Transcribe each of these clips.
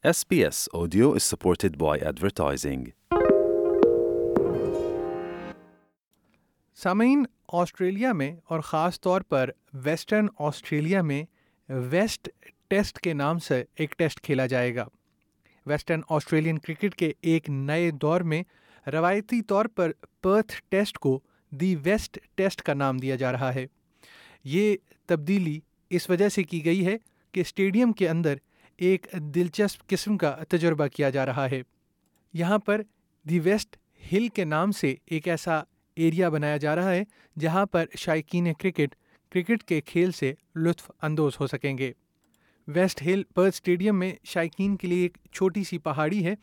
by advertising. سامعین Australia میں اور خاص طور پر ویسٹرن آسٹریلیا میں ویسٹ ٹیسٹ کے نام سے ایک ٹیسٹ کھیلا جائے گا ویسٹرن آسٹریلین کرکٹ کے ایک نئے دور میں روایتی طور پر پرتھ ٹیسٹ کو دی ویسٹ ٹیسٹ کا نام دیا جا رہا ہے یہ تبدیلی اس وجہ سے کی گئی ہے کہ اسٹیڈیم کے اندر ایک دلچسپ قسم کا تجربہ کیا جا رہا ہے یہاں پر دی ویسٹ ہل کے نام سے ایک ایسا ایریا بنایا جا رہا ہے جہاں پر شائقین کرکٹ کرکٹ کے کھیل سے لطف اندوز ہو سکیں گے ویسٹ ہل پر اسٹیڈیم میں شائقین کے لیے ایک چھوٹی سی پہاڑی ہے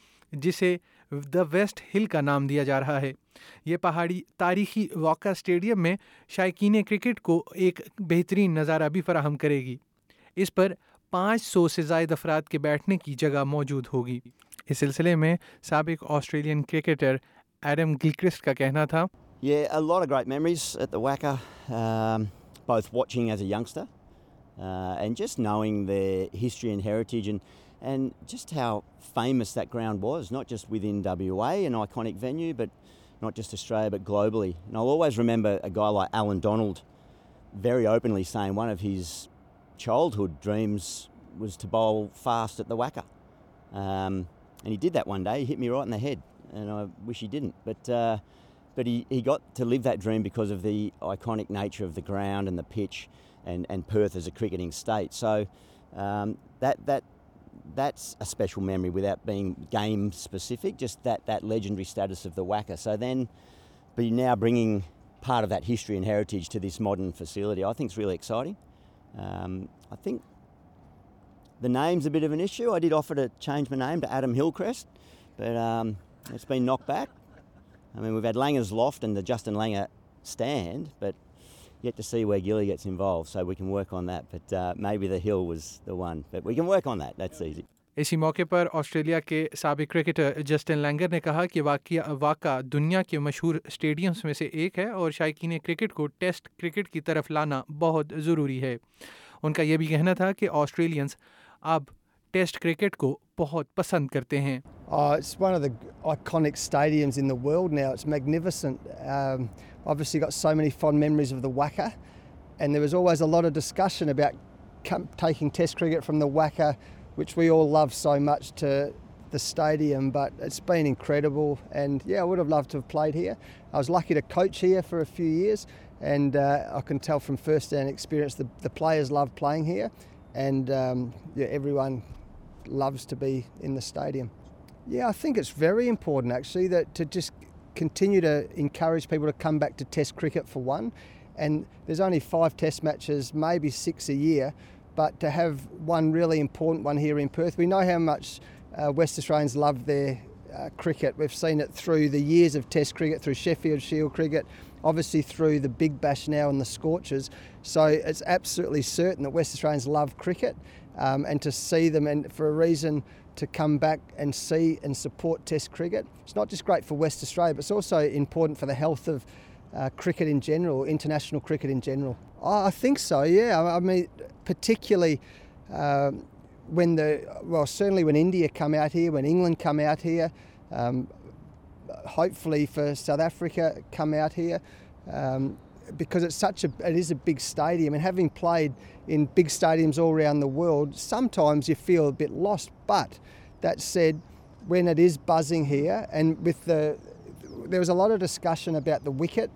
جسے دا ویسٹ ہل کا نام دیا جا رہا ہے یہ پہاڑی تاریخی واقع اسٹیڈیم میں شائقین کرکٹ کو ایک بہترین نظارہ بھی فراہم کرے گی اس پر پانچ سو سے زائد افراد کے بیٹھنے کی جگہ موجود ہوگی اس سلسلے میں سابق آسٹریلین کرکٹر ایڈم گلکرسٹ کا کہنا تھا یہ history and heritage and just was not just with one of his childhood dreams was Bahu fast it the ویکا ڈیٹ دن دے ہر ہین vision but the got to leave that dream because of دانک نائٹر of the ground in the and and pass a king state sir this a special memory with P time specific جس دجنڈری status of the ویکا sir then be knee are بریگیگ for history underrated to this modern فیسیل are thanks well like sorry I think the name's a bit of an issue. I did offer to change my name to Adam Hillcrest, but um, it's been knocked back. I mean, we've had Langer's Loft and the Justin Langer stand, but yet to see where Gilly gets involved, so we can work on that. But uh, maybe the hill was the one, but we can work on that. That's easy. اسی موقع پر Australia کے سابق cricketer Justin Langer نے کہا کہ واقعہ واقع دنیا کے مشہور اسٹیڈیمس میں سے ایک ہے اور شائقین کرکٹ کو ٹیسٹ کرکٹ کی طرف لانا بہت ضروری ہے ان کا یہ بھی کہنا تھا کہ آسٹریلینس اب ٹیسٹ کرکٹ کو بہت پسند کرتے ہیں Uh, and um, everyone loves to be in the stadium. Yeah, I think it's very important actually that to just continue to encourage people to come back to Test cricket for one, and there's only 5 Test matches, maybe 6 a year, but to have one really important one here in Perth. We know how much uh, West Australians love their uh, cricket. We've seen it through the years of Test cricket, through Sheffield Shield cricket, obviously through the Big Bash now and the Scorchers. So it's absolutely certain that West Australians love cricket, um, and to see them, and for a reason to come back and see and support Test cricket. It's not just great for West Australia, but it's also important for the health of uh, cricket in general, international cricket in general. I think so, yeah. I mean, particularly um, وینسٹریلیا we India کمیا تھے video England کمیا تھے height fly first South Africa کمیا تھے because سٹ اس پیگ story M and ہیب one Floyd انگ اسٹاریمز run the world some tau M G feel weight loss pot then are is بازن he is caution we cut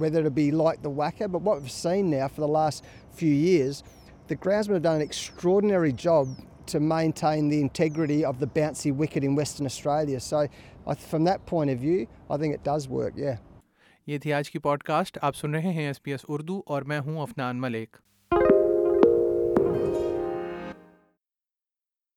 whether be like see after the last few years the groundsmen have done an extraordinary job to maintain the integrity of the bouncy wicket in Western Australia. So I, from that point of view, I think it does work, yeah. یہ تھی آج کی pod cost آپ سن رہے ہیں S P S Urdu اور میں ہوں افنان ملک